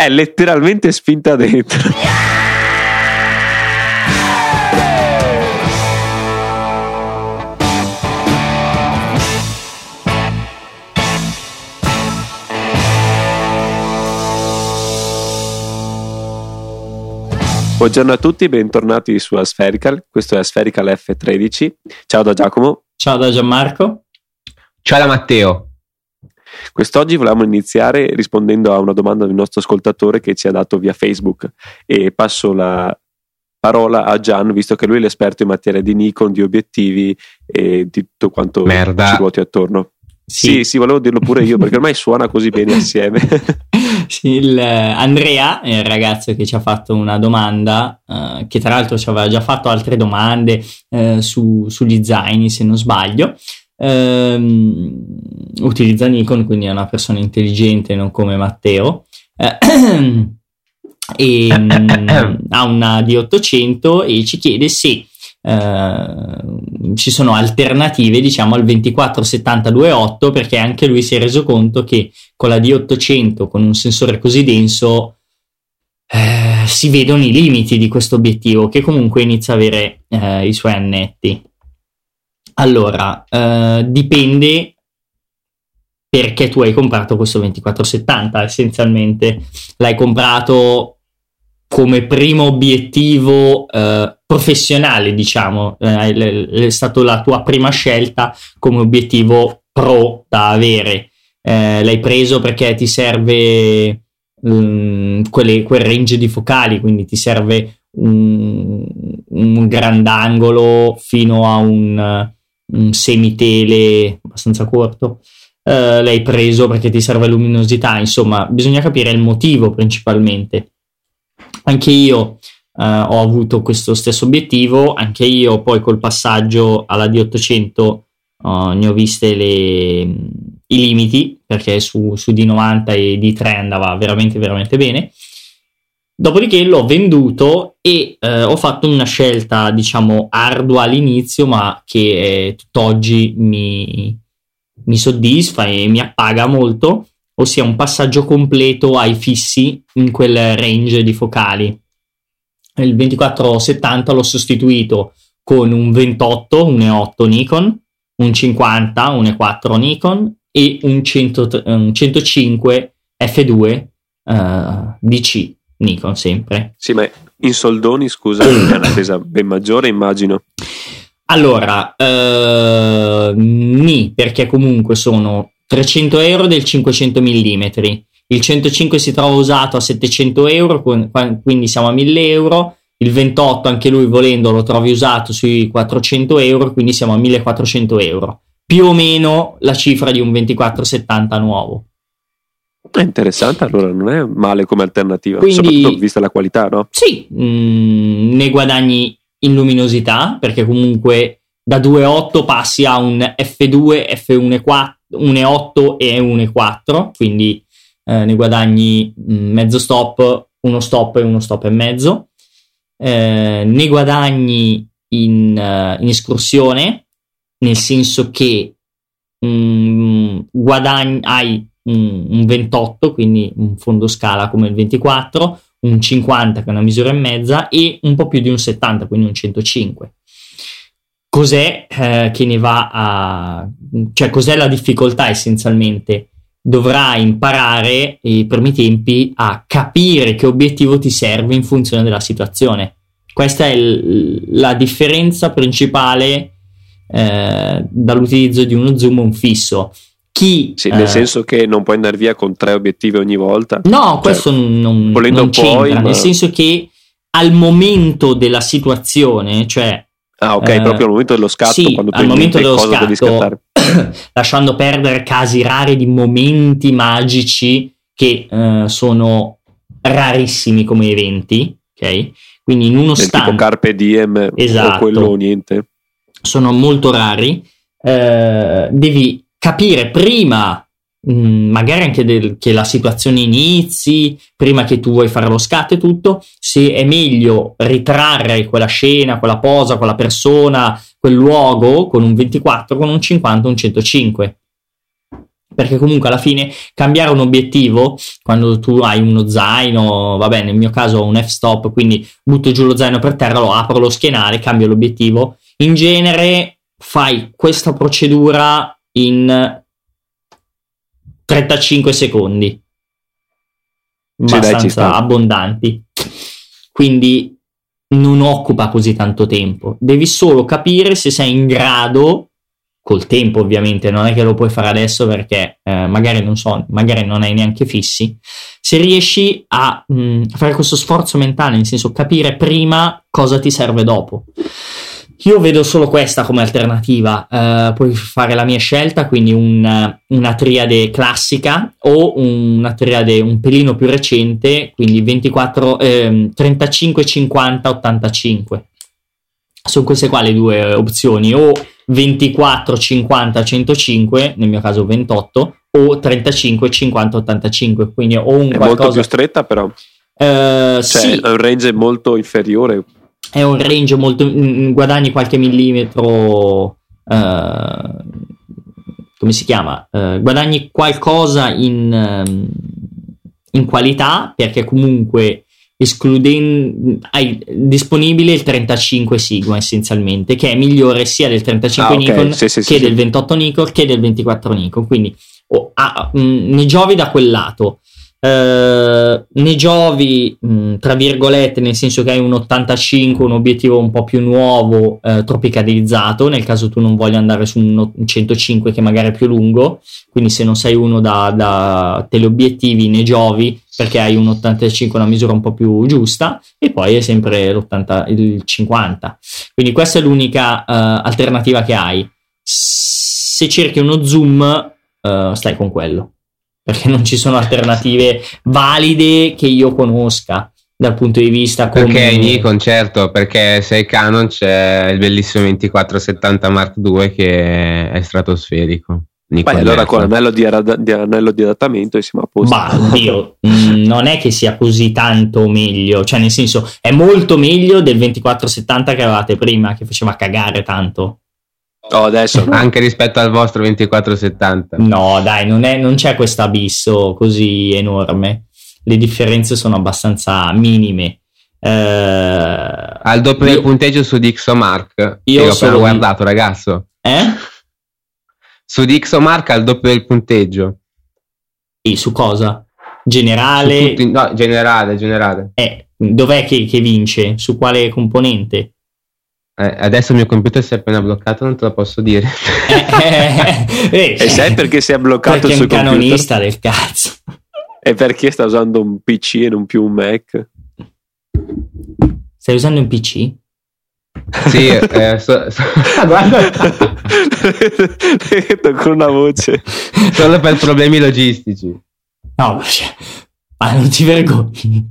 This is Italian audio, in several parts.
È letteralmente spinta dentro. Buongiorno a tutti, bentornati su Aspherical. Questo è Aspherical F13. Ciao da Giacomo. Ciao da Gianmarco. Ciao da Matteo. Quest'oggi volevamo iniziare rispondendo a una domanda del nostro ascoltatore che ci ha dato via Facebook e passo la parola a Gian, visto che lui è l'esperto in materia di Nikon, di obiettivi e di tutto quanto Merda. ci ruoti attorno. Sì. Sì, sì, volevo dirlo pure io perché ormai suona così bene assieme. Sì, il, eh, Andrea è il ragazzo che ci ha fatto una domanda, eh, che tra l'altro ci aveva già fatto altre domande eh, su, sugli zaini, se non sbaglio. Ehm, utilizza Nikon, quindi è una persona intelligente, non come Matteo. Eh, e mm, ha una D800 e ci chiede se eh, ci sono alternative diciamo al 24-70-28 perché anche lui si è reso conto che con la D800 con un sensore così denso eh, si vedono i limiti di questo obiettivo che comunque inizia a avere eh, i suoi annetti allora eh, dipende perché tu hai comprato questo 2470 essenzialmente l'hai comprato come primo obiettivo eh, professionale, diciamo, eh, è stata la tua prima scelta come obiettivo pro da avere. Eh, l'hai preso perché ti serve um, quelle, quel range di focali, quindi ti serve un, un grandangolo fino a un, un semitele abbastanza corto. Uh, l'hai preso perché ti serve luminosità, insomma, bisogna capire il motivo principalmente anche io eh, ho avuto questo stesso obiettivo, anche io poi col passaggio alla D800 Uh, ne ho viste le, i limiti perché su, su, D90 e D3 andava veramente veramente bene dopodiché l'ho venduto e uh, ho fatto una scelta diciamo ardua all'inizio ma che eh, tutt'oggi mi, mi soddisfa e mi appaga molto ossia un passaggio completo ai fissi in quel range di focali. Il 2470 l'ho sostituito con un 28, un E8 Nikon, un 50, un E4 Nikon e un, 100, un 105 F2 uh, DC Nikon sempre. Sì, ma in soldoni, scusa, è una spesa ben maggiore, immagino. Allora, uh, ni, perché comunque sono 300 euro del 500 mm. Il 105 si trova usato a 700 euro, quindi siamo a 1000 euro. Il 28, anche lui volendo, lo trovi usato sui 400 euro, quindi siamo a 1400 euro. Più o meno la cifra di un 2470 nuovo. È interessante, allora non è male come alternativa, quindi, soprattutto vista la qualità, no? Sì, mh, mm, ne guadagni in luminosità, perché comunque da 2.8 passi a un F2, F1.4 1,8 e 1,4, quindi eh, ne guadagni mm, mezzo stop, uno stop e uno stop e mezzo. Eh, ne guadagni in, uh, in, escursione, nel senso che um, guadagni, hai un, un 28, quindi un fondo scala come il 24, un 50 che è una misura e mezza e un po' più di un 70, quindi un 105 cos'è eh, che ne va a... cioè cos'è la difficoltà essenzialmente? Dovrai imparare i primi tempi a capire che obiettivo ti serve in funzione della situazione. Questa è l- la differenza principale eh, dall'utilizzo di uno zoom un fisso. Chi, sì, nel eh, senso che non puoi andare via con tre obiettivi ogni volta. No, cioè, questo non, non c'entra, poi, ma... nel senso che al momento della situazione, cioè Ah, ok, eh, proprio al momento dello scatto, sì, quando al momento dello scatto, lasciando perdere casi rari di momenti magici che eh, sono rarissimi come eventi, ok? Quindi in uno stante tipo Carpe Diem esatto, o quello o niente. Sono molto rari. Eh, devi capire prima Mm, magari anche del, che la situazione inizi, prima che tu vuoi fare lo scatto e tutto, se è meglio ritrarre quella scena, quella posa, quella persona, quel luogo con un 24, con un 50, un 105. perché comunque alla fine cambiare un obiettivo quando tu hai uno zaino, vabbè nel mio caso ho un f-stop, quindi butto giù lo zaino per terra, lo apro lo schienale, cambio l'obiettivo, in genere fai questa procedura in 35 secondi. Abbastanza dai, abbondanti. Quindi non occupa così tanto tempo. Devi solo capire se sei in grado col tempo ovviamente, non è che lo puoi fare adesso perché eh, magari non so, magari non hai neanche fissi, se riesci a, mh, mm, a fare questo sforzo mentale, nel senso capire prima cosa ti serve dopo. Io vedo solo questa come alternativa, uh, puoi fare la mia scelta, quindi un, una triade classica o una triade un pelino più recente, quindi 24, eh, 35, 50, 85. Sono queste qua le due opzioni, o 24, 50, 105, nel mio caso 28, o 35, 50, 85. Quindi o un è qualcosa... molto più stretta però. Uh, cioè, sì. un range molto inferiore. È un range molto... Mm, guadagni qualche millimetro... Uh, come si chiama? Uh, guadagni qualcosa in, um, in qualità perché comunque escludendo hai disponibile il 35 Sigma essenzialmente che è migliore sia del 35 ah, okay. Nikon sì, sì, che sì, del 28 Nikon che del 24 Nikon quindi oh, ah, mh, mm, ne giovi da quel lato Uh, ne giovi mh, tra virgolette nel senso che hai un 85 un obiettivo un po' più nuovo uh, tropicalizzato nel caso tu non voglia andare su un 105 che magari è più lungo quindi se non sei uno da, da teleobiettivi ne giovi perché hai un 85 una misura un po' più giusta e poi è sempre l'80, il 50 quindi questa è l'unica uh, alternativa che hai. Se cerchi uno zoom stai con quello perché non ci sono alternative valide che io conosca dal punto di vista come... perché Nikon certo perché se è Canon c'è il bellissimo 2470 Mark II che è stratosferico. Nikon Beh, allora con l'anello di, di, anello di adattamento siamo a posto. Ma oddio mm, non è che sia così tanto meglio cioè nel senso è molto meglio del 2470 che avevate prima che faceva cagare tanto Oh, adesso anche rispetto al vostro 2470. No, dai, non, è, non c'è questo abisso così enorme. Le differenze sono abbastanza minime. Eh, al doppio io, del punteggio su Dixomark. Io ho appena guardato, ragazzo. Eh? Su Dixomark al doppio del punteggio. E su cosa? Generale? Su tutti, no, generale, generale. Eh, dov'è che, che vince? Su quale componente? Eh, adesso il mio computer si è appena bloccato, non te lo posso dire. eh, e sai perché si è bloccato il suo computer? Perché è un canonista del cazzo. E perché sta usando un PC e non più un Mac? Stai usando un PC? Sì, eh, so, so, guarda. con una voce. Solo per problemi logistici. No, cioè, ma non ti vergogni.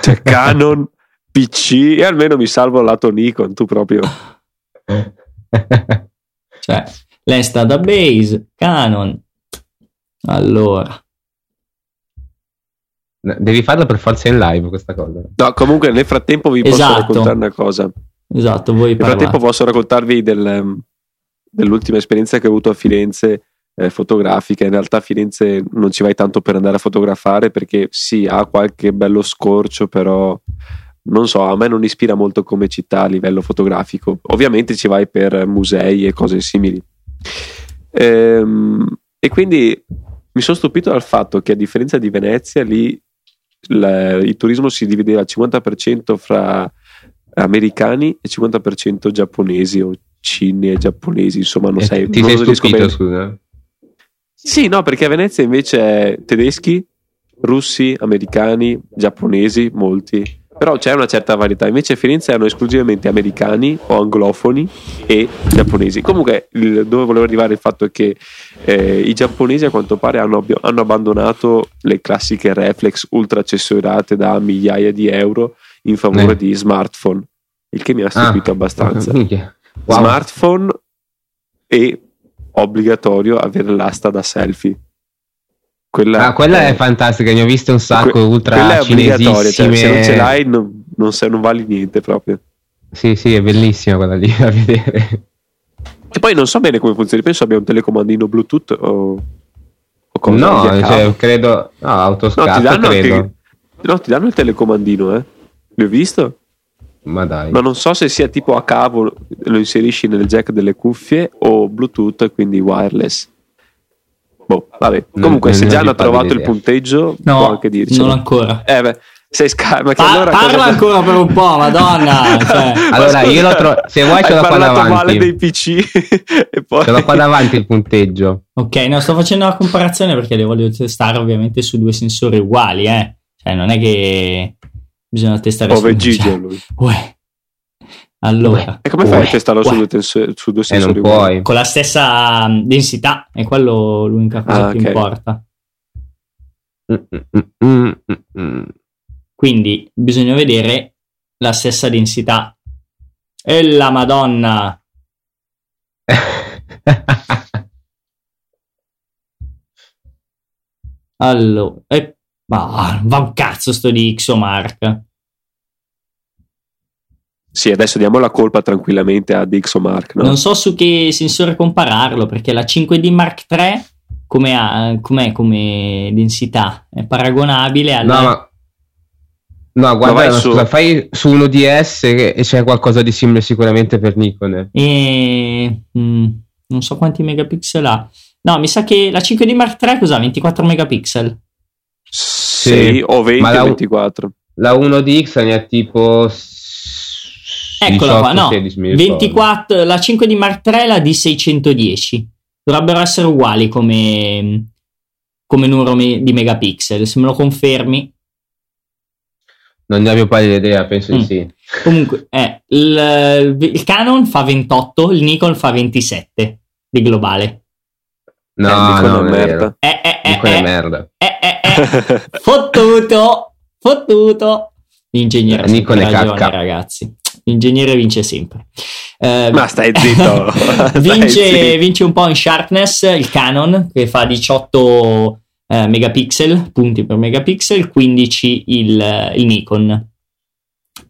Cioè, Canon PC e almeno mi salvo il lato Nikon, tu proprio. cioè, l'Est Database, Canon. Allora. Devi farlo per forza in live questa cosa. No, comunque nel frattempo vi posso esatto. raccontare una cosa. Esatto, voi Nel parlate. frattempo posso raccontarvi del, dell'ultima esperienza che ho avuto a Firenze eh, fotografica. In realtà a Firenze non ci vai tanto per andare a fotografare perché sì, ha qualche bello scorcio, però non so, a me non ispira molto come città a livello fotografico. Ovviamente ci vai per musei e cose simili. Ehm, e quindi mi sono stupito dal fatto che a differenza di Venezia, lì la, il turismo si divideva al 50% fra americani e 50% giapponesi o cini e giapponesi, insomma, non e sai. Ti non sei stupito, scusa? Sì, no, perché a Venezia invece è tedeschi, russi, americani, giapponesi, molti però c'è una certa varietà. Invece a Firenze erano esclusivamente americani o anglofoni e giapponesi. Comunque, il, dove volevo arrivare il fatto è che eh, i giapponesi a quanto pare hanno, hanno, abbandonato le classiche reflex ultra accessorate da migliaia di euro in favore eh. di smartphone, il che mi ha stupito ah, abbastanza. Wow. Smartphone e obbligatorio avere l'asta da selfie. Quella, ah, quella è, è fantastica, ne ho viste un sacco que- ultra cinesissime. Cioè, se non ce l'hai non, non, se, non vali niente proprio. Sì, sì, è bellissima quella lì da vedere. E poi non so bene come funziona, penso abbia un telecomandino Bluetooth o... no, cioè, credo. No, autoscatto no, ti danno credo. Anche, no, ti danno il telecomandino, eh. L'ho visto? Ma dai. Ma non so se sia tipo a cavo, lo inserisci nel jack delle cuffie o Bluetooth quindi wireless. Boh, vabbè. Comunque, non, se già hanno trovato idea. il punteggio, no, può anche dirci. Non ancora. Eh beh. Sei scar- ma pa- allora parla cosa... ancora per un po', madonna. Cioè. allora, io lo trovo. Se vuoi, ce l'ho qua davanti. male dei PC. e poi... Ce l'ho qua davanti il punteggio. Ok, no, sto facendo una comparazione perché le voglio testare ovviamente su due sensori uguali, eh. Cioè, non è che bisogna testare su Gigi lui. Uè. Allora, e come fai uè, a testarlo su due, tens- su due sensori eh? Con la stessa mm, densità, è quello l'unica cosa ah, che okay. importa. Mm, mm, mm, quindi bisogna vedere la stessa densità. E la Madonna! allora, eh, ma va un cazzo sto di Xomark. Sì, adesso diamo la colpa tranquillamente a Dixomark. No? Non so su che sensore compararlo perché la 5D Mark III come, com'è come densità? È paragonabile alla... No, ma No, guarda, su... Scusa, fai su uno DS e c'è qualcosa di simile sicuramente per Nikon. E... Mm, non so quanti megapixel ha. No, mi sa che la 5D Mark III cos'ha? 24 megapixel? Sì, sì o 20 o la, 24. La 1DX ne ha tipo... Eccola qua, no. 24, la 5D Mark III la di 610. Dovrebbero essere uguali come, come numero di megapixel. Se me lo confermi... Non ne avevo pari idea, penso mm. di sì. Comunque, eh, il, il, Canon fa 28, il Nikon fa 27 di globale. No, eh, no, è merda. Eh, eh, eh, Nikon è merda. Eh, eh, eh. fottuto, fottuto. L'ingegnere Nikon è ragione, cacca. ragazzi. L'ingegnere vince sempre. Eh, Ma stai zitto. vince, stai zitto. vince un po' in sharpness il Canon che fa 18 eh, megapixel, punti per megapixel, 15 il, il Nikon.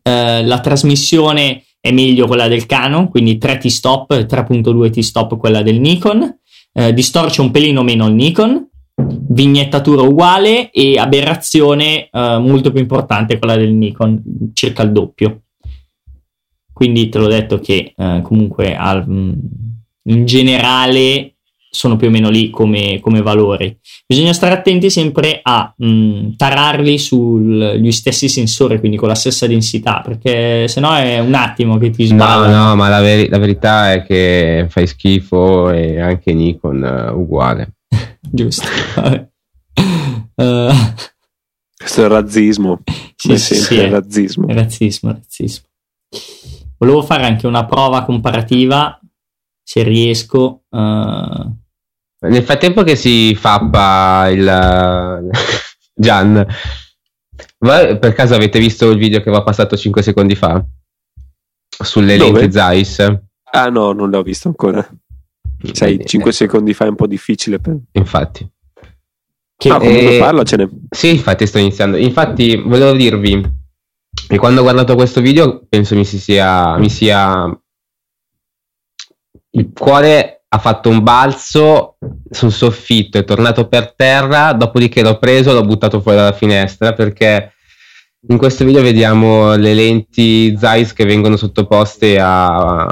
Eh, la trasmissione è meglio quella del Canon, quindi 3 T-stop, 3.2 T-stop quella del Nikon, eh, distorce un pelino meno il Nikon, vignettatura uguale e aberrazione eh, molto più importante quella del Nikon, circa il doppio. Quindi te l'ho detto che eh, comunque al, in generale sono più o meno lì come, come valori. Bisogna stare attenti sempre a mh, mm, tararli sugli stessi sensori, quindi con la stessa densità, perché sennò è un attimo che ti sbagli. No, no, ma la, veri- la, verità è che fai schifo e anche Nikon uh, uguale. Giusto. uh, Questo è il razzismo. Sì, sì, sì, è razzismo. È razzismo, razzismo. Volevo fare anche una prova comparativa, se riesco. Uh, nel frattempo che si fappa il Gian, per caso avete visto il video che va passato 5 secondi fa? Sulle Dove? lenti Zeiss? Ah no, non l'ho visto ancora. Sai, 5 secondi fa è un po' difficile per... Infatti. Che, no, comunque eh, parlacene. Sì, infatti sto iniziando. Infatti volevo dirvi che quando ho guardato questo video penso mi sia... Mi sia il cuore ha fatto un balzo sul soffitto, è tornato per terra, dopodiché l'ho preso e l'ho buttato fuori dalla finestra perché in questo video vediamo le lenti Zeiss che vengono sottoposte a,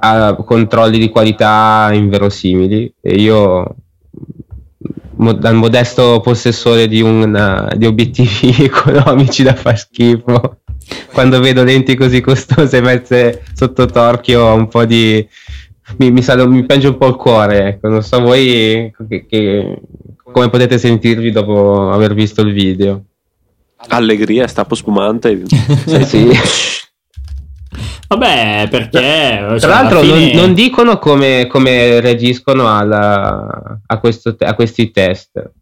a controlli di qualità inverosimili. E io dal modesto possessore di, un, di obiettivi economici da far schifo quando vedo lenti così costose messe sotto torchio un po' di mi, mi, sale, mi piange un po' il cuore. Ecco. Non so voi che, che, come potete sentirvi dopo aver visto il video. Allegria, stappo spumante. sì, sì. Vabbè, perché... Tra cioè, l'altro fine... non, non, dicono come, come reagiscono alla, a, questo, a, questi test,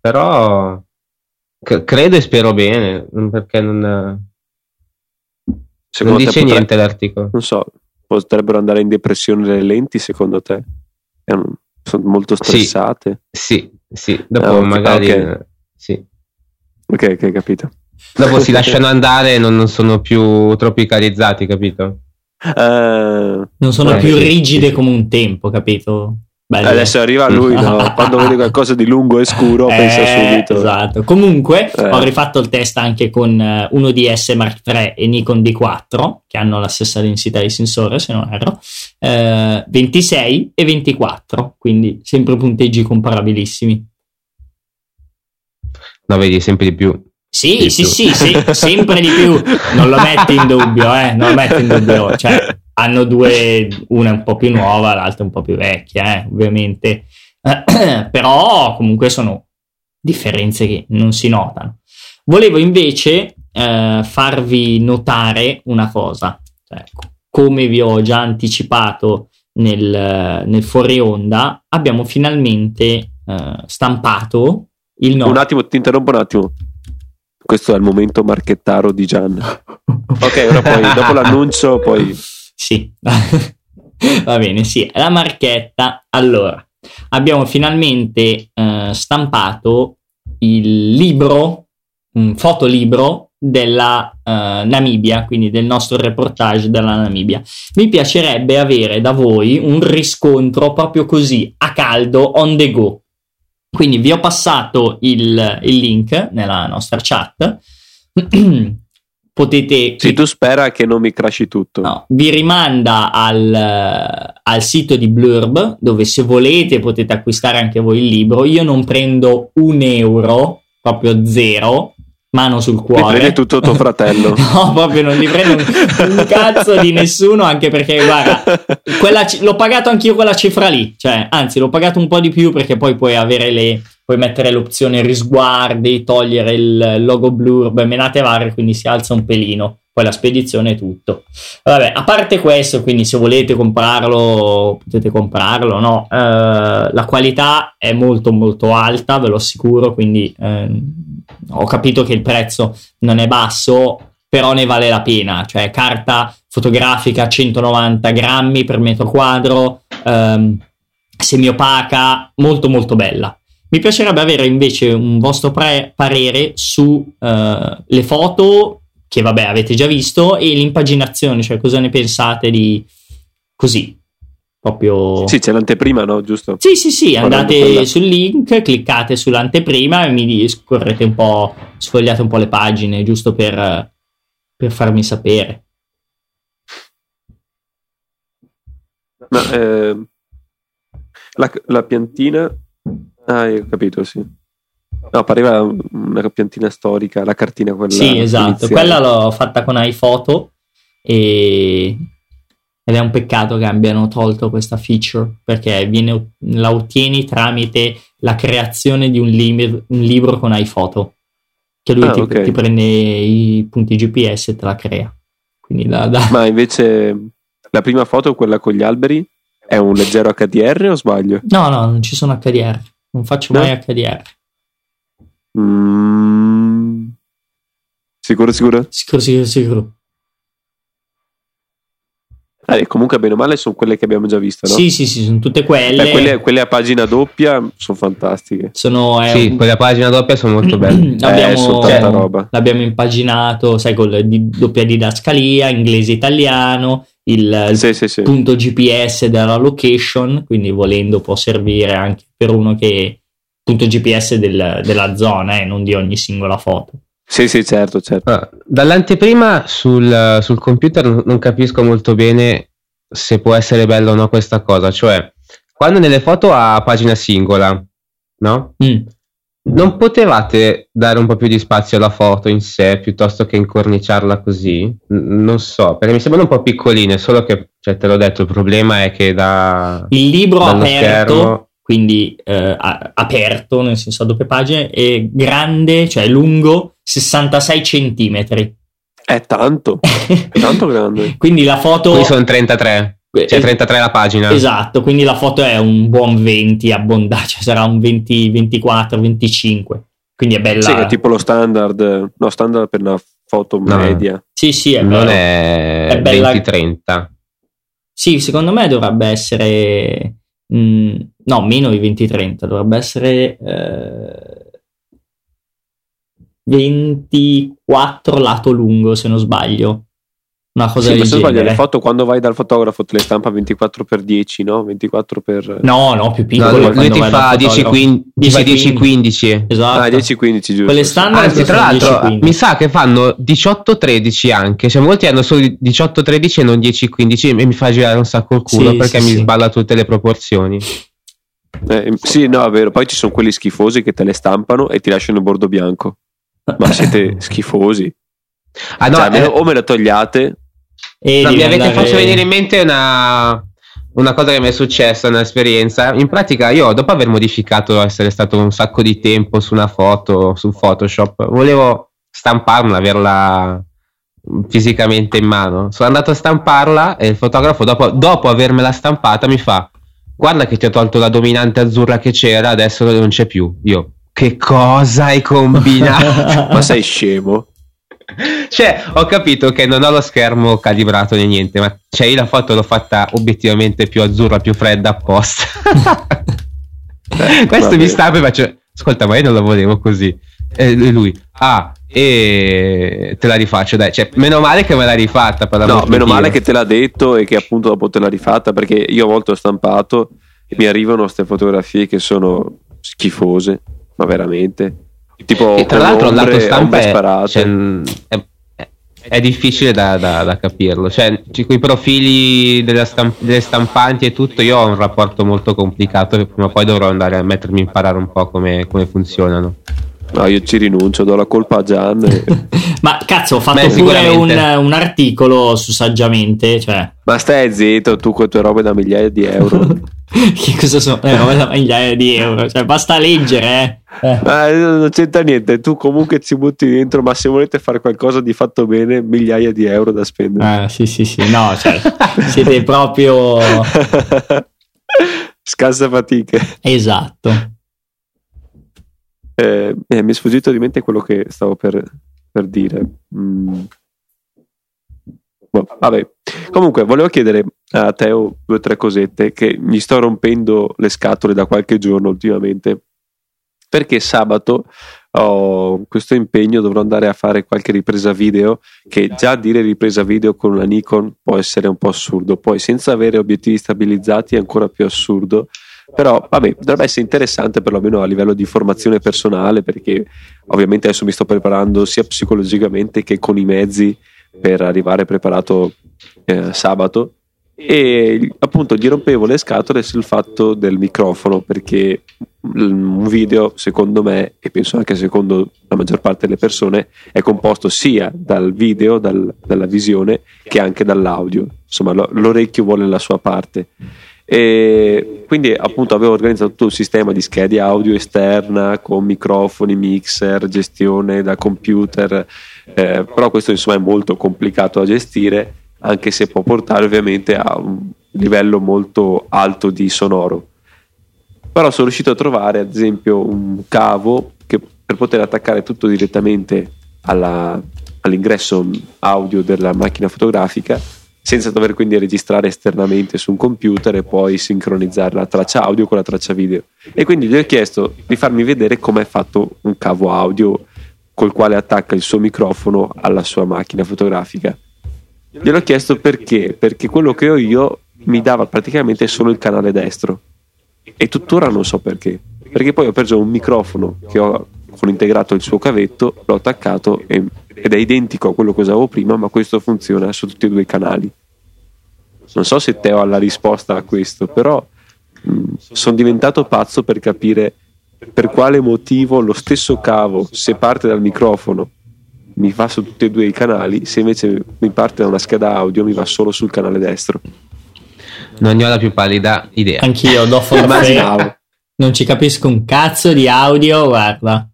però c- credo e spero bene, perché non... Secondo non dice potrei... niente l'articolo. Non so, potrebbero andare in depressione le lenti secondo te? Sono molto stressate? Sì, sì, sì. dopo ah, magari... Okay. Sì. ok, ok, capito. Dopo si lasciano andare e non, non, sono più tropicalizzati, capito? Uh, non sono eh, più rigide sì, come un tempo, capito? Bello. Adesso arriva lui, no? quando vede qualcosa di lungo e scuro Eh, pensa subito. Esatto. Comunque Eh. ho rifatto il test anche con eh, uno DS Mark III e Nikon D4, che hanno la stessa densità di sensore, se non erro, eh, 26 e 24, quindi sempre punteggi comparabilissimi. No, vedi, sempre di più. Sì, sì, sì, sì, sempre di più. Non lo metti in dubbio, eh, non lo metti in dubbio. Cioè, hanno due, una è un po' più nuova, l'altra è un po' più vecchia, eh, ovviamente. Però comunque sono differenze che non si notano. Volevo invece eh, farvi notare una cosa. Cioè, come vi ho già anticipato nel, nel fuori onda, abbiamo finalmente eh, stampato il Un nostro... attimo, ti interrompo un attimo. Questo è il momento marchettaro di Gian. Ok, ora poi, dopo l'annuncio, poi Sì, va bene, sì, la marchetta. Allora, abbiamo finalmente eh, stampato il libro, un fotolibro della eh, Namibia, quindi del nostro reportage della Namibia. Mi piacerebbe avere da voi un riscontro proprio così, a caldo, on the go. Quindi vi ho passato il, il link nella nostra chat. Potete sì, tu spera che non mi crashi tutto. No, vi rimanda al, al sito di Blurb dove se volete potete acquistare anche voi il libro. Io non prendo un euro, proprio zero, mano sul cuore. prende tutto tuo fratello. No, proprio non gli prendo un, cazzo di nessuno, anche perché, guarda, quella ci- l'ho pagato anch'io quella cifra lì. Cioè, anzi, l'ho pagato un po' di più perché poi puoi avere le. Puoi mettere l'opzione risguardi, togliere il logo blurb, menate varie, quindi si alza un pelino. Poi la spedizione è tutto. Vabbè, a parte questo, quindi se volete comprarlo, potete comprarlo, no? Eh, la qualità è molto molto alta, ve lo assicuro, quindi ehm, ho capito che il prezzo non è basso, però ne vale la pena. Cioè, carta fotografica 190 grammi per metro quadro, ehm, semiopaca, molto molto bella. Mi piacerebbe avere invece un vostro pre- parere su eh, foto che vabbè avete già visto e l'impaginazione, cioè cosa ne pensate di così, proprio... Sì, c'è l'anteprima, no? Giusto? Sì, sì, sì, andate sul link, cliccate sull'anteprima e mi scorrete un po', sfogliate un po' le pagine, giusto per, per farmi sapere. Ma, eh, la, la piantina... Ah, ho capito, sì. No, pareva una piantina storica, la cartina quella sì, esatto, iniziale. quella l'ho fatta con iPhoto e... ed è un peccato che abbiano tolto questa feature perché viene- la ottieni tramite la creazione di un, lib- un libro con iPhoto, che lui Ah, ti, ok. ti prende i punti GPS e te la crea. Quindi da, da- Ma invece la prima foto, quella con gli alberi, è un leggero HDR o sbaglio? No, no, non ci sono HDR. Non faccio No? mai HDR. Mm. Sicuro, sicuro? Sicuro, sicuro, sicuro. Eh, comunque, bene o male, sono quelle che abbiamo già visto, no? Sì, sì, sì, sono tutte quelle. Beh, quelle, quelle a pagina doppia sono fantastiche. Sono, è Sì, un- quelle a pagina doppia sono molto belle. Abbiamo- Eh, sono tanta roba. L'abbiamo impaginato, sai, con la di- doppia didascalia, inglese-italiano, il, il Sì, sì, sì. punto GPS della location, quindi volendo può servire anche per uno che punto GPS del- della zona, eh, non di ogni singola foto. Sì, sì, certo, certo. Ah, Dall'anteprima sul, sul computer non- capisco molto bene se può essere bella o no questa cosa. Cioè, quando nelle foto a pagina singola, no? Mm. Non potevate dare un po' più di spazio alla foto in sé piuttosto che incorniciarla così? N- non so, perché mi sembrano un po' piccoline, solo che, cioè, te l'ho detto, il problema è che da, Il libro aperto, schermo... quindi eh, a- aperto, nel senso a doppie pagine, è grande, cioè lungo 66 centimetri. È tanto, è tanto grande. quindi la foto... Qui sono 33, Eh, cioè 33 la pagina. Esatto, quindi la foto è un buon 20 abbondato, cioè sarà un 20, 24, 25. Quindi è bella. Sì, è tipo lo standard, no, standard per una foto No. media. Sì, sì, è non bello. è, È bella- 20-30. Sì, secondo me dovrebbe essere mm, no, meno di 20-30, dovrebbe essere eh, 24 lato lungo, se non sbaglio. Una cosa Sì, del non sbaglio, genere. le foto quando vai dal fotografo te le stampa 24x10, no? 24 per No, no, più No, piccole. lui, lui ti fa dal 10, fotografo. 15, ti fa 10, 10-15. Esatto. Ah, 10-15 giusto. Quelle standard Anzi, tra l'altro, 10-15. mi sa che fanno 18-13 anche. Cioè, molti hanno solo 18-13 e non 10-15 e mi fa girare un sacco il culo Sì, perché sì, mi sì. sballa tutte le proporzioni. Eh, sì, no, è vero. Poi ci sono quelli schifosi che te le stampano e ti lasciano il bordo bianco. Ma siete schifosi. Ah, no, Cioè, eh, o me la togliate. E no, mi avete andare- fatto venire in mente una, una cosa che mi è successa, un'esperienza. In pratica, io dopo aver modificato, essere stato un sacco di tempo su una foto, su Photoshop, volevo stamparla, averla fisicamente in mano. Sono andato a stamparla e il fotografo, dopo, dopo avermela stampata, mi fa: Guarda che ti ho tolto la dominante azzurra che c'era, adesso non c'è più. Io, che cosa hai combinato? Ma sei scemo? Cioè, ho capito che non ho lo schermo calibrato né niente, ma cioè, io la foto l'ho fatta obiettivamente più azzurra, più fredda apposta. Questo vabbè. mi stampa e faccio, ascolta, ma io non la volevo così. E lui, ah, e te la rifaccio, dai. Cioè, meno male che me l'ha rifatta. Per No, l'amor meno di male Dio. che te l'ha detto e che appunto dopo te l'ha rifatta perché io a volte ho stampato e mi arrivano queste fotografie che sono schifose, ma veramente. Tipo, E tra l'altro lato stampa è, cioè, è, è- difficile da, da- da capirlo. Cioè, ci- con i profili della stamp- delle stampanti e tutto, io ho un rapporto molto complicato. che Prima o poi dovrò andare a mettermi a imparare un po' come, come funzionano. No, io ci rinuncio, do la colpa a Gian. e- Ma cazzo, ho fatto Beh, pure un, un articolo su Saggiamente, cioè, Ma stai zitto, tu con le tue robe da migliaia di euro. che cosa sono? Eh, roba da migliaia di euro, cioè, basta leggere, eh. Eh. Ma non c'entra niente, tu comunque ci butti dentro, ma se volete fare qualcosa di fatto bene, migliaia di euro da spendere. Ah, sì, sì, sì, no, cioè, siete proprio Scassa fatiche. esatto. Eh, eh, mi è sfuggito di mente quello che stavo per, per dire. Mm. Boh, vabbè. Comunque, volevo chiedere a Teo due o tre cosette che mi sto rompendo le scatole da qualche giorno ultimamente. Perché sabato ho questo impegno, dovrò andare a fare qualche ripresa video. Che già dire ripresa video con una Nikon può essere un po' assurdo. Poi, senza avere obiettivi stabilizzati, è ancora più assurdo però vabbè dovrebbe essere interessante perlomeno a livello di formazione personale perché ovviamente adesso mi sto preparando sia psicologicamente che con i mezzi per arrivare preparato eh, sabato. E appunto gli rompevo le scatole sul fatto del microfono perché un video secondo me e penso anche secondo la maggior parte delle persone è composto sia dal video dal- dalla visione che anche dall'audio. Insomma lo- l'orecchio vuole la sua parte e quindi appunto avevo organizzato tutto un sistema di schede audio esterna con microfoni, mixer, gestione da computer, eh, però questo insomma è molto complicato da gestire anche se può portare ovviamente a un livello molto alto di sonoro. Però sono riuscito a trovare ad esempio un cavo che per poter attaccare tutto direttamente alla- all'ingresso audio della macchina fotografica senza dover quindi registrare esternamente su un computer e poi sincronizzare la traccia audio con la traccia video. E quindi gli ho chiesto di farmi vedere come è fatto un cavo audio col quale attacca il suo microfono alla sua macchina fotografica. Gliel'ho chiesto perché? Perché quello che ho io mi dava praticamente solo il canale destro e tuttora non so perché. Perché poi ho preso un microfono che ho con integrato il suo cavetto, l'ho attaccato e- ed è identico a quello che usavo prima, ma questo funziona su tutti e due i canali. Non so se Teo ha la risposta a questo, però sono diventato pazzo per capire per quale motivo lo stesso cavo, se parte dal microfono, mi va su tutti e due i canali, se invece mi parte da una scheda audio, mi va solo sul canale destro. Non ne ho la più pallida idea. Anch'io do Immaginavo. non ci capisco un cazzo di audio, guarda.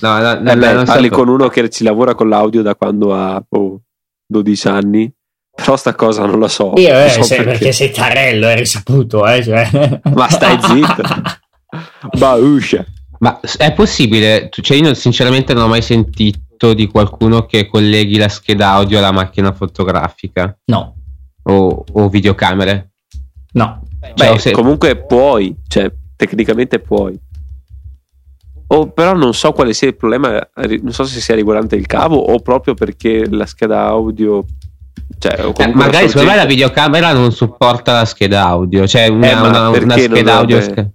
No, no, no, Eh beh, non parli con uno che ci lavora con l'audio da quando ha oh, 12 anni, però sta cosa non la so. Io, eh, so se- perché. perché sei tarello, hai risaputo, eh. Cioè. Ma stai zitto. Bauscia. Ma è possibile? Cioè, io sinceramente non ho mai sentito di qualcuno che colleghi la scheda audio alla macchina fotografica No, o, o videocamere. no. Cioè, Beh, se- comunque puoi, cioè tecnicamente puoi. O però non so quale sia il problema, non so se sia riguardante il cavo o proprio perché la scheda audio Cioè, eh, magari secondo me la videocamera non supporta la scheda audio, cioè una, Eh, una- una scheda audio. avrebbe-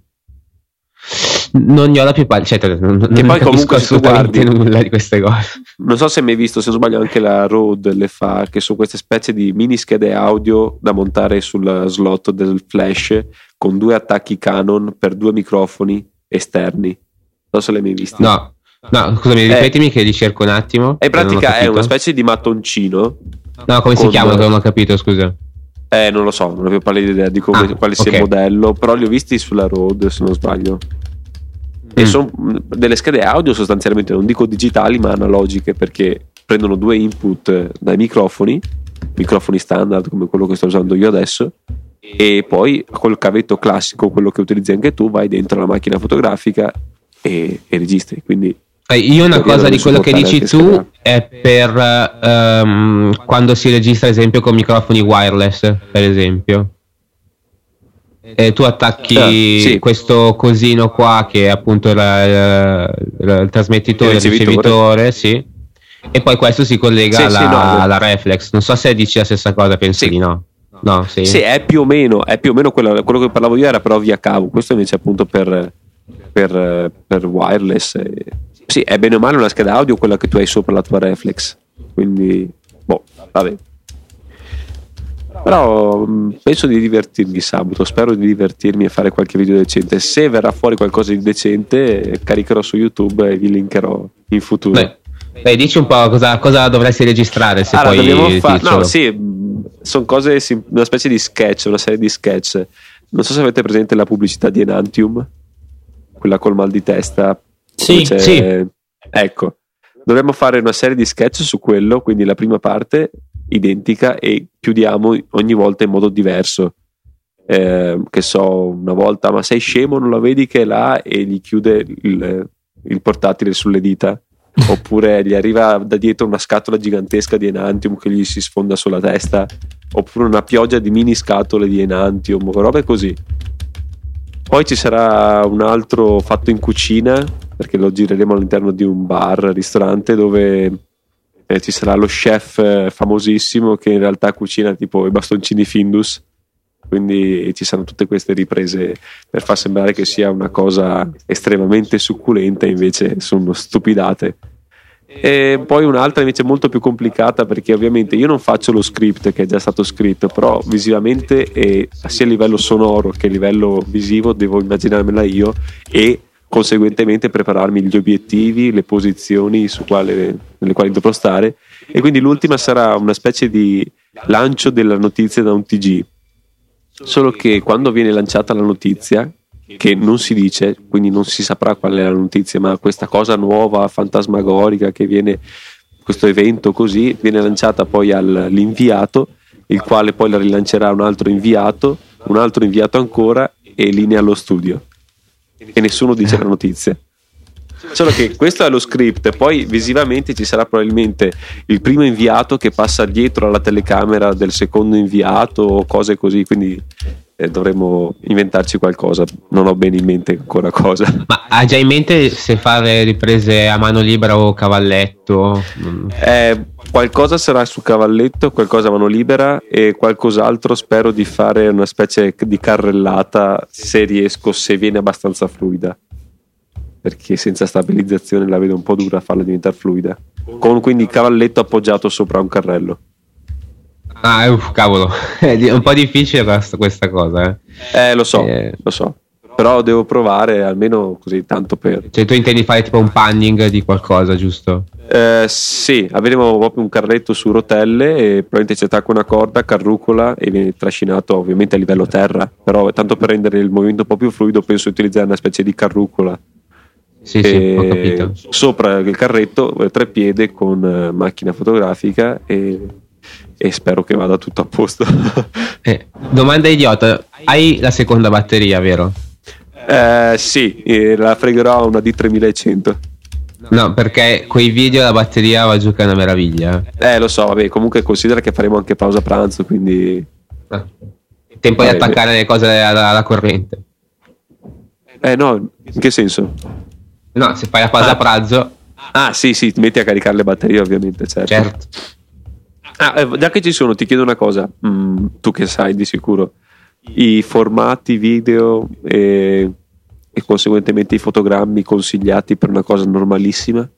Non ne ho la più pallida, cioè, non, non Che poi comunque assolutamente guardi- nulla di queste cose. Non so se hai mai visto, se non sbaglio, anche la Rode le fa, che sono queste specie di mini schede audio da montare sul slot del flash con due attacchi Canon per due microfoni esterni. Non so se le hai mai viste. No, no, scusami, ripetimi che li cerco un attimo. E in pratica è una specie di mattoncino. No, come si? Che non ho capito, scusa. Eh, non lo so, non ho più pallida idea di come, Ah, quale sia il modello, però li ho visti sulla Rode, se non sbaglio. E Mm. sono delle schede audio sostanzialmente, non dico digitali, ma analogiche, perché prendono due input eh, dai microfoni, microfoni standard come quello che sto usando io adesso, e poi col cavetto classico, quello che utilizzi anche tu, vai dentro la macchina fotografica e, e registri. Quindi Io una cosa di quello che dici tu è per ehm, quando si registra, ad esempio, con microfoni wireless, per esempio. E tu attacchi Ah, sì. questo cosino qua che è appunto la- la- la- il trasmettitore, Il ricevitore. ricevitore, sì. E poi questo si collega Sì, alla, sì, no, alla reflex. Non so se dici la stessa cosa, penso Sì. di no. No, sì. Sì, è più o meno, è più o meno quello, quello che parlavo io era però via cavo, questo invece è appunto per, per, per wireless. e- Sì, è bene o male una scheda audio quella che tu hai sopra la tua reflex, quindi, boh, vabbè. Però mh, penso di divertirmi sabato, spero di divertirmi e fare qualche video decente. Se verrà fuori qualcosa di decente, caricherò su YouTube e vi linkerò in futuro. Beh, beh, dici un po' cosa, cosa dovresti registrare se Allora, poi dobbiamo fare. dircelo. No, sì, sono cose, una specie di sketch, una serie di sketch. Non so se avete presente la pubblicità di Enantium, quella col mal di testa. Sì, c'è- sì. Ecco, dovremmo fare una serie di sketch su quello, quindi la prima parte identica e chiudiamo ogni volta in modo diverso. Eh, che so, una volta, ma sei scemo, non la vedi che è là e gli chiude il, il portatile sulle dita? Oppure gli arriva da dietro una scatola gigantesca di Enantium che gli si sfonda sulla testa? Oppure una pioggia di mini scatole di Enantium, robe così. Poi ci sarà un altro fatto in cucina, perché lo gireremo all'interno di un bar, ristorante, dove eh, ci sarà lo chef eh, famosissimo che in realtà cucina tipo i bastoncini Findus. Quindi ci saranno tutte queste riprese per far sembrare che sia una cosa estremamente succulenta, invece sono stupidate. E poi un'altra invece molto più complicata perché ovviamente io non faccio lo script che è già stato scritto, però visivamente e sia a livello sonoro che a livello visivo devo immaginarmela io e conseguentemente prepararmi gli obiettivi, le posizioni quale- nelle quali dovrò stare e quindi l'ultima sarà una specie di lancio della notizia da un TG. Solo che quando viene lanciata la notizia, che non si dice, quindi non si saprà qual è la notizia, ma questa cosa nuova, fantasmagorica che viene, questo evento così, viene lanciata poi all'inviato, il quale poi la rilancerà un altro inviato, un altro inviato ancora e linea allo studio. E nessuno dice la notizia. Solo che questo è lo script, poi visivamente ci sarà probabilmente il primo inviato che passa dietro alla telecamera del secondo inviato o cose così, quindi eh, dovremmo inventarci qualcosa. Non ho bene in mente ancora cosa. Ma ha già in mente se fare riprese a mano libera o cavalletto? Eh, qualcosa sarà su cavalletto, qualcosa a mano libera e qualcos'altro spero di fare una specie di carrellata se riesco, se viene abbastanza fluida. Perché senza stabilizzazione la vedo un po' dura farla diventare fluida. Con quindi cavalletto appoggiato sopra un carrello. Ah, uff, cavolo, è di- un po' difficile questa, questa cosa. Eh. Eh, lo so, Eh. lo so. Però devo provare almeno così tanto per. Cioè, tu intendi fare tipo un panning di qualcosa, giusto? Eh, sì, avremo proprio un carretto su rotelle e probabilmente ci attacca una corda, carrucola e viene trascinato ovviamente a livello terra. Però tanto per rendere il movimento un po' più fluido penso utilizzare una specie di carrucola. Sì, sì, ho capito. Sopra il carretto, eh, tre piede con eh, macchina fotografica e, e spero che vada tutto a posto. Eh, domanda idiota, hai la seconda batteria, vero? Eh, sì, eh, la fregherò a una D3100. No, perché quei video la batteria va giù che è una meraviglia. Eh, lo so, vabbè, comunque considera che faremo anche pausa pranzo, quindi... Ah. Tempo di Vabbè, attaccare le cose alla, alla corrente. Eh no, in che senso? No, se fai la pausa Ah. pranzo, Ah, sì, sì, ti metti a caricare le batterie, ovviamente, certo. certo. Ah, eh, già che ci sono, ti chiedo una cosa, mm, tu che sai di sicuro, i formati video e, e conseguentemente i fotogrammi consigliati per una cosa normalissima?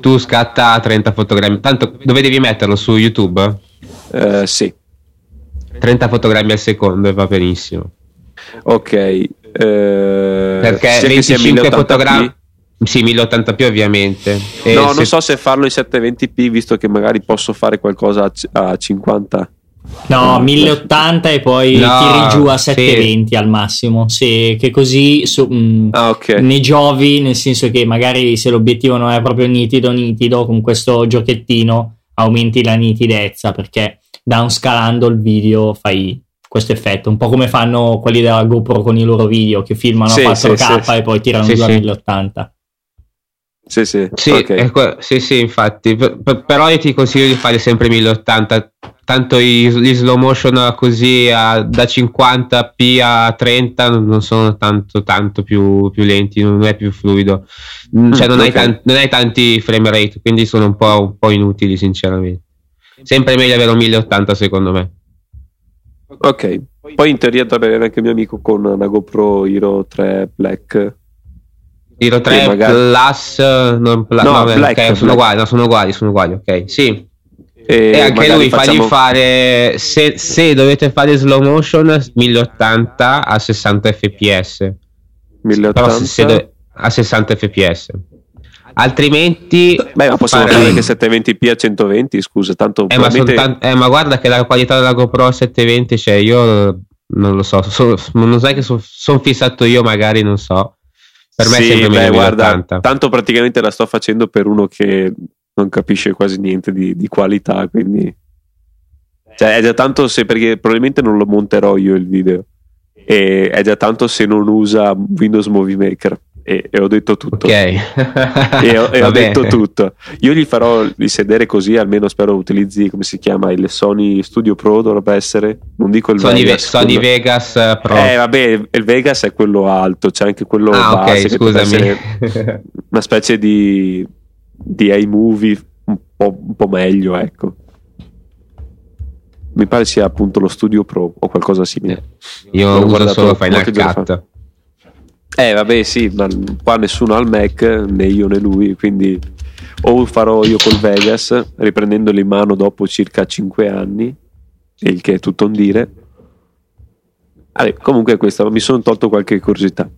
Tu scatta 30 fotogrammi, tanto dove devi metterlo su YouTube? Eh, sì. 30 fotogrammi al secondo e va benissimo. Ok. Eh, Perché sia che sia 25 1080p. fotogrammi... Sì, 1080p ovviamente. E No, se- non so se farlo in 720p visto che magari posso fare qualcosa a, c- a 50. No, 1080 e poi No, tiri giù a sì. 720 al massimo. Sì, che così su- mh, Ah, ok. ne giovi, nel senso che magari se l'obiettivo non è proprio nitido, nitido, con questo giochettino aumenti la nitidezza perché downscalando il video fai questo effetto, un po' come fanno quelli della GoPro con i loro video che filmano Sì, a 4K sì, sì. e poi tirano Sì, giù a sì. 1080. Sì, sì. Sì, ok. è que- sì, sì, infatti. Per- per- però io ti consiglio di fare sempre 1080. Tanto i- gli slow motion così a- da 50p a 30 non sono tanto, tanto più, più lenti, non è più fluido. Mm, Cioè, Mm, non, hai ok. tan- non hai tanti frame rate, quindi sono un po', un po' inutili, sinceramente. Sempre meglio avere un 1080, secondo me. Ok. Poi in teoria avere anche mio amico con una GoPro Hero 3 Black. Hero 3 Sì, magari- Plus, non Plus, No, no, Black, ok, sono uguali, no, sono uguali, sono uguali, ok. Sì, E, E anche lui fagli facciamo- fare se, se dovete fare slow motion 1080 a 60 fps 1080. però se, se dove- a 60 fps altrimenti Beh, ma possiamo fare anche 720p a 120, scusa, tanto eh, ma son probabilmente- tan- eh, ma guarda che la qualità della GoPro 720 cioè io non lo so so- non sai che sono fissato io magari non so per me Sì, è sempre beh, meglio guarda, 1080 tanto praticamente la sto facendo per uno che non capisce quasi niente di, di qualità, quindi cioè è già tanto se perché probabilmente non lo monterò io il video. E è già tanto se non usa Windows Movie Maker e, e ho detto tutto. ok E ho, e ho detto tutto. Io gli farò di sedere così, almeno spero utilizzi come si chiama il Sony Studio Pro dovrebbe essere, non dico il Sony, Ve- Vegas, Sony quello- Vegas eh, Pro Eh, vabbè, il Vegas è quello alto, c'è anche quello ah base ok scusami una specie di, di iMovie un po', un po' meglio, ecco. Mi pare sia appunto lo Studio Pro o qualcosa simile. Io L'ho uso solo Final Cut. Eh, vabbè, sì, ma qua nessuno ha il Mac, né io né lui, quindi o farò io col Vegas, riprendendolo in mano dopo circa 5 anni, il che è tutto un dire. Vabbè, comunque questo, mi sono tolto qualche curiosità.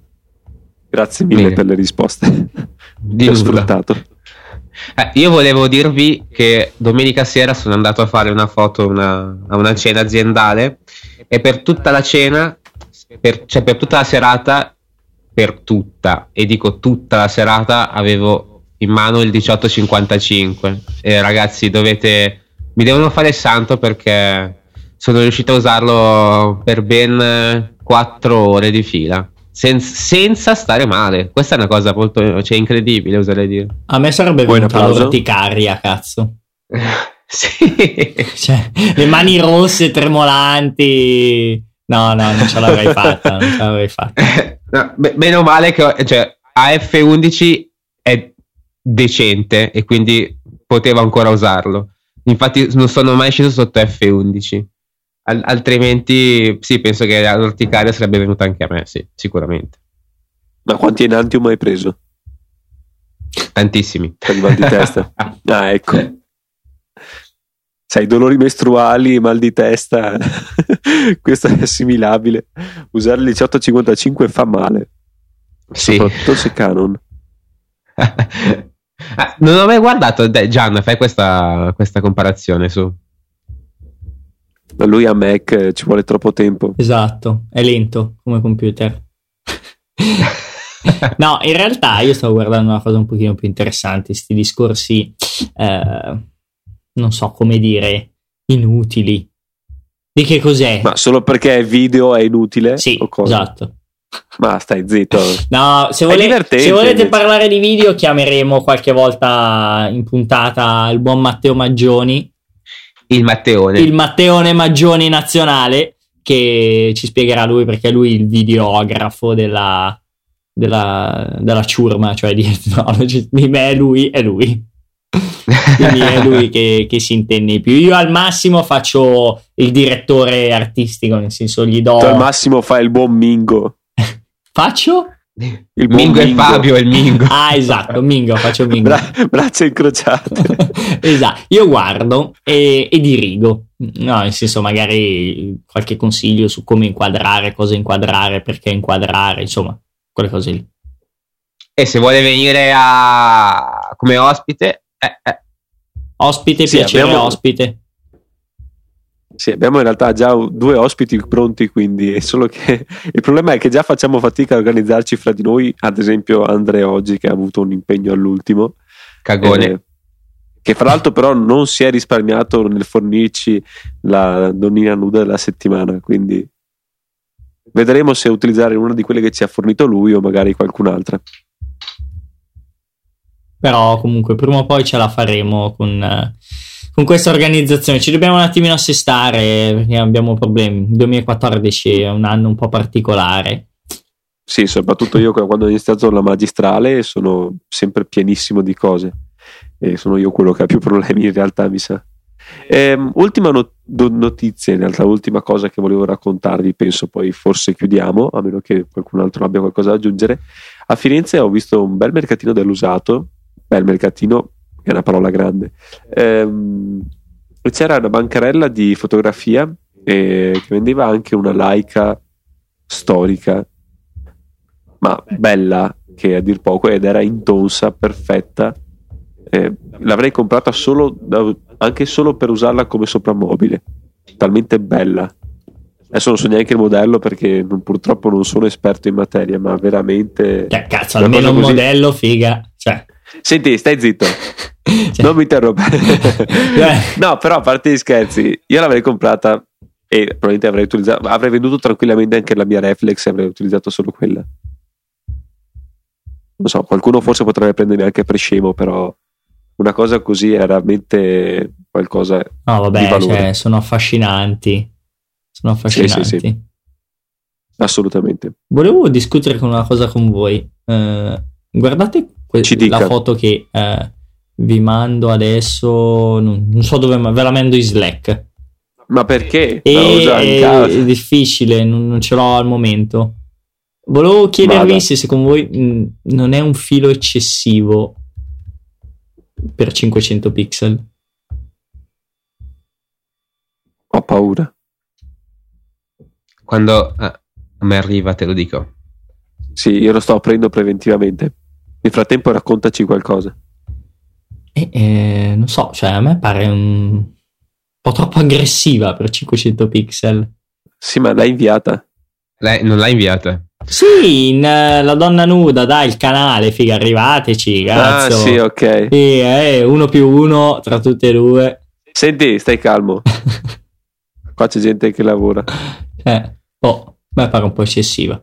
Grazie mille Bene. per le risposte. Ti ho sfruttato. Eh, io volevo dirvi che domenica sera sono andato a fare una foto una- a una cena aziendale e per tutta la cena, per, cioè per tutta la serata, per tutta, e dico tutta la serata, avevo in mano il 1855 e ragazzi dovete, mi devono fare il santo perché sono riuscito a usarlo per ben 4 ore di fila. sen- senza stare male, questa è una cosa molto cioè, incredibile, oserei dire. A me sarebbe venuta l'orticaria, cazzo. sì. Cioè, le mani rosse tremolanti. No, no, non ce l'avrei fatta. Non ce l'avrei fatta. No, be- meno male che ho- cioè, AF11 è decente e quindi potevo ancora usarlo. Infatti non sono mai sceso sotto F11. Al- altrimenti sì, penso che l'orticaria sarebbe venuta anche a me, sì, sicuramente. Ma quanti enantium hai preso? Tantissimi. Per il mal di testa. Ah, ecco. Sai, dolori mestruali, mal di testa, questo è assimilabile. Usare il 1855 fa male, Sì. soprattutto se Canon. Ah, non ho mai guardato, dai, Gian, fai questa, questa comparazione su. Lui a Mac eh, ci vuole troppo tempo. Esatto, è lento come computer. No, in realtà io stavo guardando una cosa un pochino più interessante, questi discorsi, eh, non so come dire, inutili. Di che cos'è? Ma solo perché è video è inutile? sì, o cosa? esatto. Ma stai zitto. No, se, vole- se volete invece. parlare di video, chiameremo qualche volta in puntata il buon Matteo Maggioni, Il Matteone. il Matteone Maggioni nazionale, che ci spiegherà lui perché lui è il videografo della, della, della ciurma, cioè di Ethnology. Di me è lui, è lui. Quindi è lui che, che si intende di più. Io al massimo faccio il direttore artistico, nel senso gli do. Tu al massimo fai il buon Mingo. Faccio? Il Mingo e Fabio è il Mingo. Ah, esatto, Mingo, faccio Mingo. Bra- braccia incrociate. esatto, io guardo e, e, dirigo. No, nel senso, magari qualche consiglio su come inquadrare, cosa inquadrare, perché inquadrare, insomma, quelle cose lì. E se vuole venire a... come ospite, eh, eh. ospite, sì, piacere abbiamo... ospite. Sì, abbiamo in realtà già due ospiti pronti, quindi è solo che il problema è che già facciamo fatica a organizzarci fra di noi, ad esempio Andrea oggi che ha avuto un impegno all'ultimo. Cagone. Eh, che fra l'altro però non si è risparmiato nel fornirci la donnina nuda della settimana, quindi vedremo se utilizzare una di quelle che ci ha fornito lui o magari qualcun'altra. Però comunque prima o poi ce la faremo con... Eh con questa organizzazione. Ci dobbiamo un attimino assestare perché abbiamo problemi. Il 2014 è un anno un po' particolare. Sì, soprattutto io quando ho iniziato la magistrale sono sempre pienissimo di cose e sono io quello che ha più problemi in realtà, mi sa. Ehm, ultima not- notizia, in realtà, ultima cosa che volevo raccontarvi, penso poi forse chiudiamo, a meno che qualcun altro abbia qualcosa da aggiungere. A Firenze ho visto un bel mercatino dell'usato, bel mercatino è una parola grande. Ehm, c'era una bancarella di fotografia eh, che vendeva anche una laica storica, ma bella che a dir poco, ed era intonsa, perfetta. Eh, l'avrei comprata solo da, anche solo per usarla come soprammobile, talmente bella. Adesso non so neanche il modello perché non, purtroppo non sono esperto in materia, ma veramente. Cioè, cazzo, almeno un così... modello, figa. Senti, stai zitto. Cioè. Non mi interrompere. no, però a parte gli scherzi, io l'avrei comprata e probabilmente avrei utilizzato, avrei venduto tranquillamente anche la mia reflex e avrei utilizzato solo quella. Non so, qualcuno forse potrebbe prendermi anche per scemo, però una cosa così è veramente qualcosa no, vabbè, cioè, sono affascinanti. Sono affascinanti. Sì, sì, sì. Assolutamente. Volevo discutere con una cosa con voi. Uh, guardate que- la foto che uh, vi mando adesso, non, non so dove, ma ve la mando in Slack. Ma perché? E, è difficile, non, non, ce l'ho al momento. Volevo chiedervi Vada. se secondo voi mh, non è un filo eccessivo per 500 pixel. Ho paura. Quando eh, a me arriva te lo dico. Sì, io lo sto aprendo preventivamente. Nel frattempo raccontaci qualcosa. E, eh, non so, cioè a me pare un po' troppo aggressiva per 500 pixel. Sì, ma l'hai inviata? Lei non l'ha inviata? Sì, in, uh, la donna nuda, dai, il canale, figa, arrivateci, cazzo. Ah, sì, ok. Sì, eh, uno più uno tra tutte e due. Senti, stai calmo. Qua c'è gente che lavora. Eh, oh, a me pare un po' eccessiva.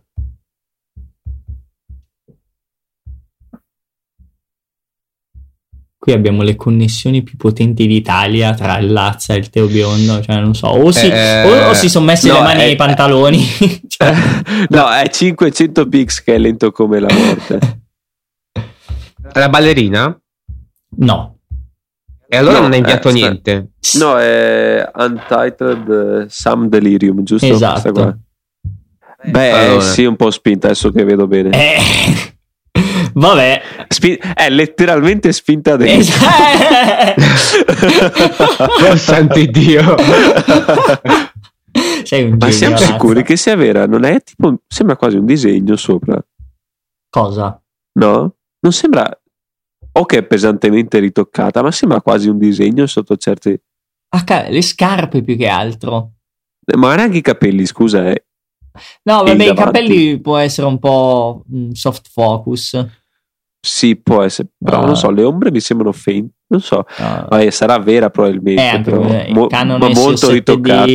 Qui abbiamo le connessioni più potenti d'Italia tra il Lazza e il Teo Biondo, cioè non so, o si, eh, o, o si sono messi no, le mani è, nei pantaloni. cioè, no, è 500 pix che è lento come la morte. La ballerina? No. E allora no, non ha inviato eh, niente? No, è Untitled Sam Delirium, giusto? Esatto. Beh, allora. sì, un po' spinta adesso che vedo bene. Eh. Vabbè, Spi- è letteralmente spinta dentro. Oh santo Dio. Sei un Ma siamo sicuri che sia vera? Non è tipo. Sembra quasi un disegno sopra. Cosa? No? Non sembra. O che è pesantemente ritoccata, ma sembra quasi un disegno sotto certi. Ah, le scarpe più che altro. Ma anche i capelli, scusa. Eh. No, vabbè, i capelli può essere un po' soft focus. Sì, può essere, però uh, non so, le ombre mi sembrano faint, non so, uh, ma sarà vera probabilmente, eh, però, mo- ma molto ritoccata.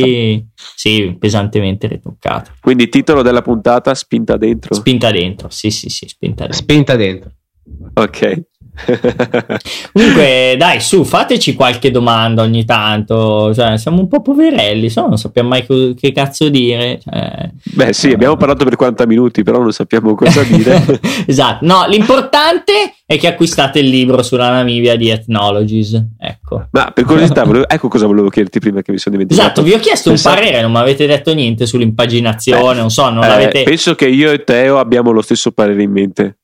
Sì, pesantemente ritoccata. Quindi titolo della puntata, spinta dentro? Spinta dentro, sì sì sì, spinta dentro. Spinta dentro. Ok. Comunque, dai, su, fateci qualche domanda ogni tanto. Cioè, siamo un po' poverelli, so, non sappiamo mai co- che cazzo dire. Cioè, Beh, sì, abbiamo parlato per 40 minuti, però non sappiamo cosa dire. esatto. No, l'importante è che acquistate il libro sulla Namibia di Ethnologies. Ecco. Ma per curiosità, volevo- ecco cosa volevo chiederti prima che mi sono dimenticato. Esatto, vi ho chiesto un parere, non mi avete detto niente sull'impaginazione, Beh, non so, non Eh, l'avete... Penso che io e Teo abbiamo lo stesso parere in mente.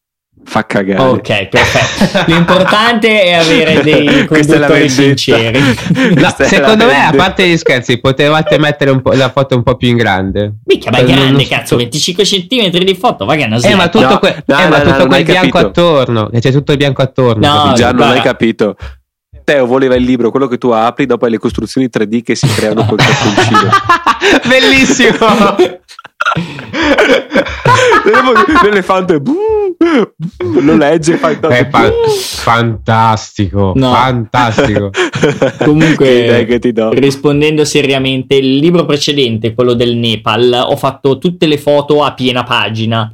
Fa cagare. Ok, perfetto. L'importante è avere dei conduttori sinceri. No, secondo me, a parte gli scherzi, potevate mettere un po', la foto un po' più in grande. Mica, ma è Eh, grande, non cazzo, 25 cm di foto, va che è una Eh, ma tutto, No, que- no, eh, no, ma tutto quel bianco capito. attorno. che C'è tutto il bianco attorno. No? Già non hai capito. Teo voleva il libro, quello che tu apri, dopo hai le costruzioni 3D che si creano col cartoncino. Bellissimo. L'elefante buh, buh, lo legge e fa fantastico, No. fantastico. Comunque, Che che ti do. rispondendo seriamente, il libro precedente, quello del Nepal, ho fatto tutte le foto a piena pagina.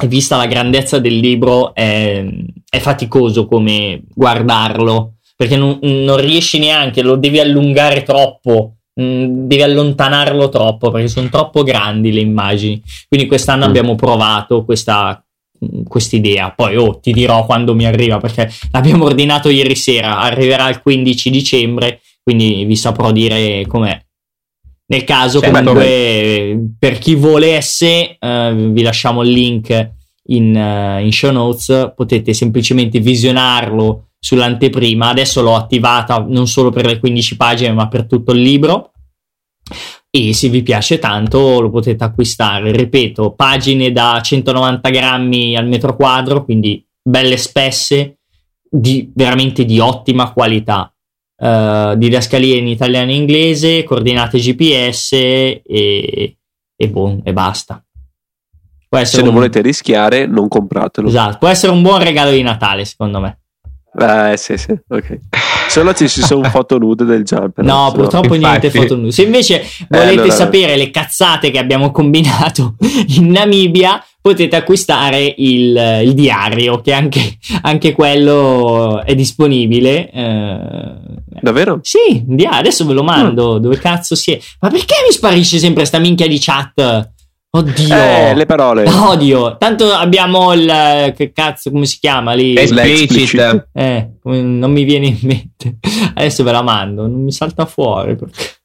E vista la grandezza del libro, è, è faticoso come guardarlo perché non, non riesci neanche, lo devi allungare troppo. Mm, Devi allontanarlo troppo perché sono troppo grandi le immagini. Quindi quest'anno Mm. abbiamo provato questa idea. Poi oh, ti dirò quando mi arriva perché l'abbiamo ordinato ieri sera. Arriverà il 15 dicembre. Quindi vi saprò dire com'è. Nel caso, Certo. comunque, per chi volesse, eh, vi lasciamo il link in, eh, in show notes. Potete semplicemente visionarlo sull'anteprima. Adesso l'ho attivata non solo per le 15 pagine, ma per tutto il libro. E se vi piace tanto lo potete acquistare. Ripeto, pagine da 190 grammi al metro quadro, quindi belle spesse, di, veramente di ottima qualità. Uh, didascalie in italiano e inglese, coordinate GPS e, e, boh, e basta. Se non un- volete rischiare, non compratelo. Esatto, può essere un buon regalo di Natale, secondo me. Eh, sì, sì, ok. Solo ci sono foto nude del jumper. No, se purtroppo infatti. niente foto nude. Se invece volete allora- sapere le cazzate che abbiamo combinato in Namibia, potete acquistare il, il diario, che anche, anche quello è disponibile. Eh, Davvero? sì, diario, adesso ve lo mando. Mm. Dove cazzo si è? Ma perché mi sparisce sempre sta minchia di chat? Oddio. Eh, le parole. Odio. Tanto abbiamo il. Che cazzo, come si chiama lì? Explicit. Eh, come- non mi viene in mente. Adesso ve la mando, non mi salta fuori. perché-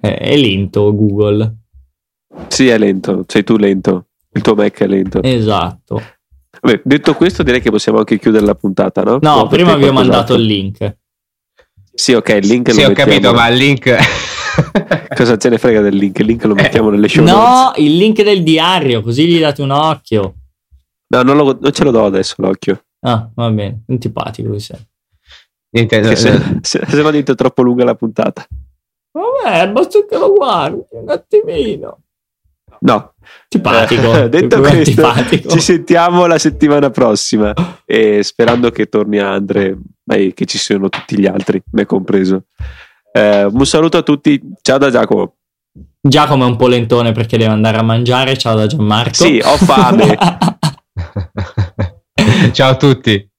Eh, è lento Google. Sì, è lento. Sei tu lento. Il tuo Mac è lento. Esatto. Vabbè, detto questo, direi che possiamo anche chiudere la puntata, no? No, per prima vi ho mandato il link. Sì, ok, il link Sì, lo ho mettiamo. capito, ma il link. Cosa ce ne frega del link? Il link lo mettiamo nelle show No, notes. il link del diario, così gli date un occhio. No, non, lo- non ce lo do adesso l'occhio. Ah, va bene, antipatico lui sei. Niente, no, se, no. se, se no diventa troppo lunga la puntata. Vabbè, basta che lo guardi un attimino. No. Antipatico. Eh, detto questo, antipatico. ci sentiamo la settimana prossima. E sperando che torni Andre e che ci siano tutti gli altri, me compreso. Eh, un saluto a tutti. Ciao da Giacomo. Giacomo è un po' lentone perché deve andare a mangiare. Ciao da Gianmarco. Sì, ho fame. Ciao a tutti.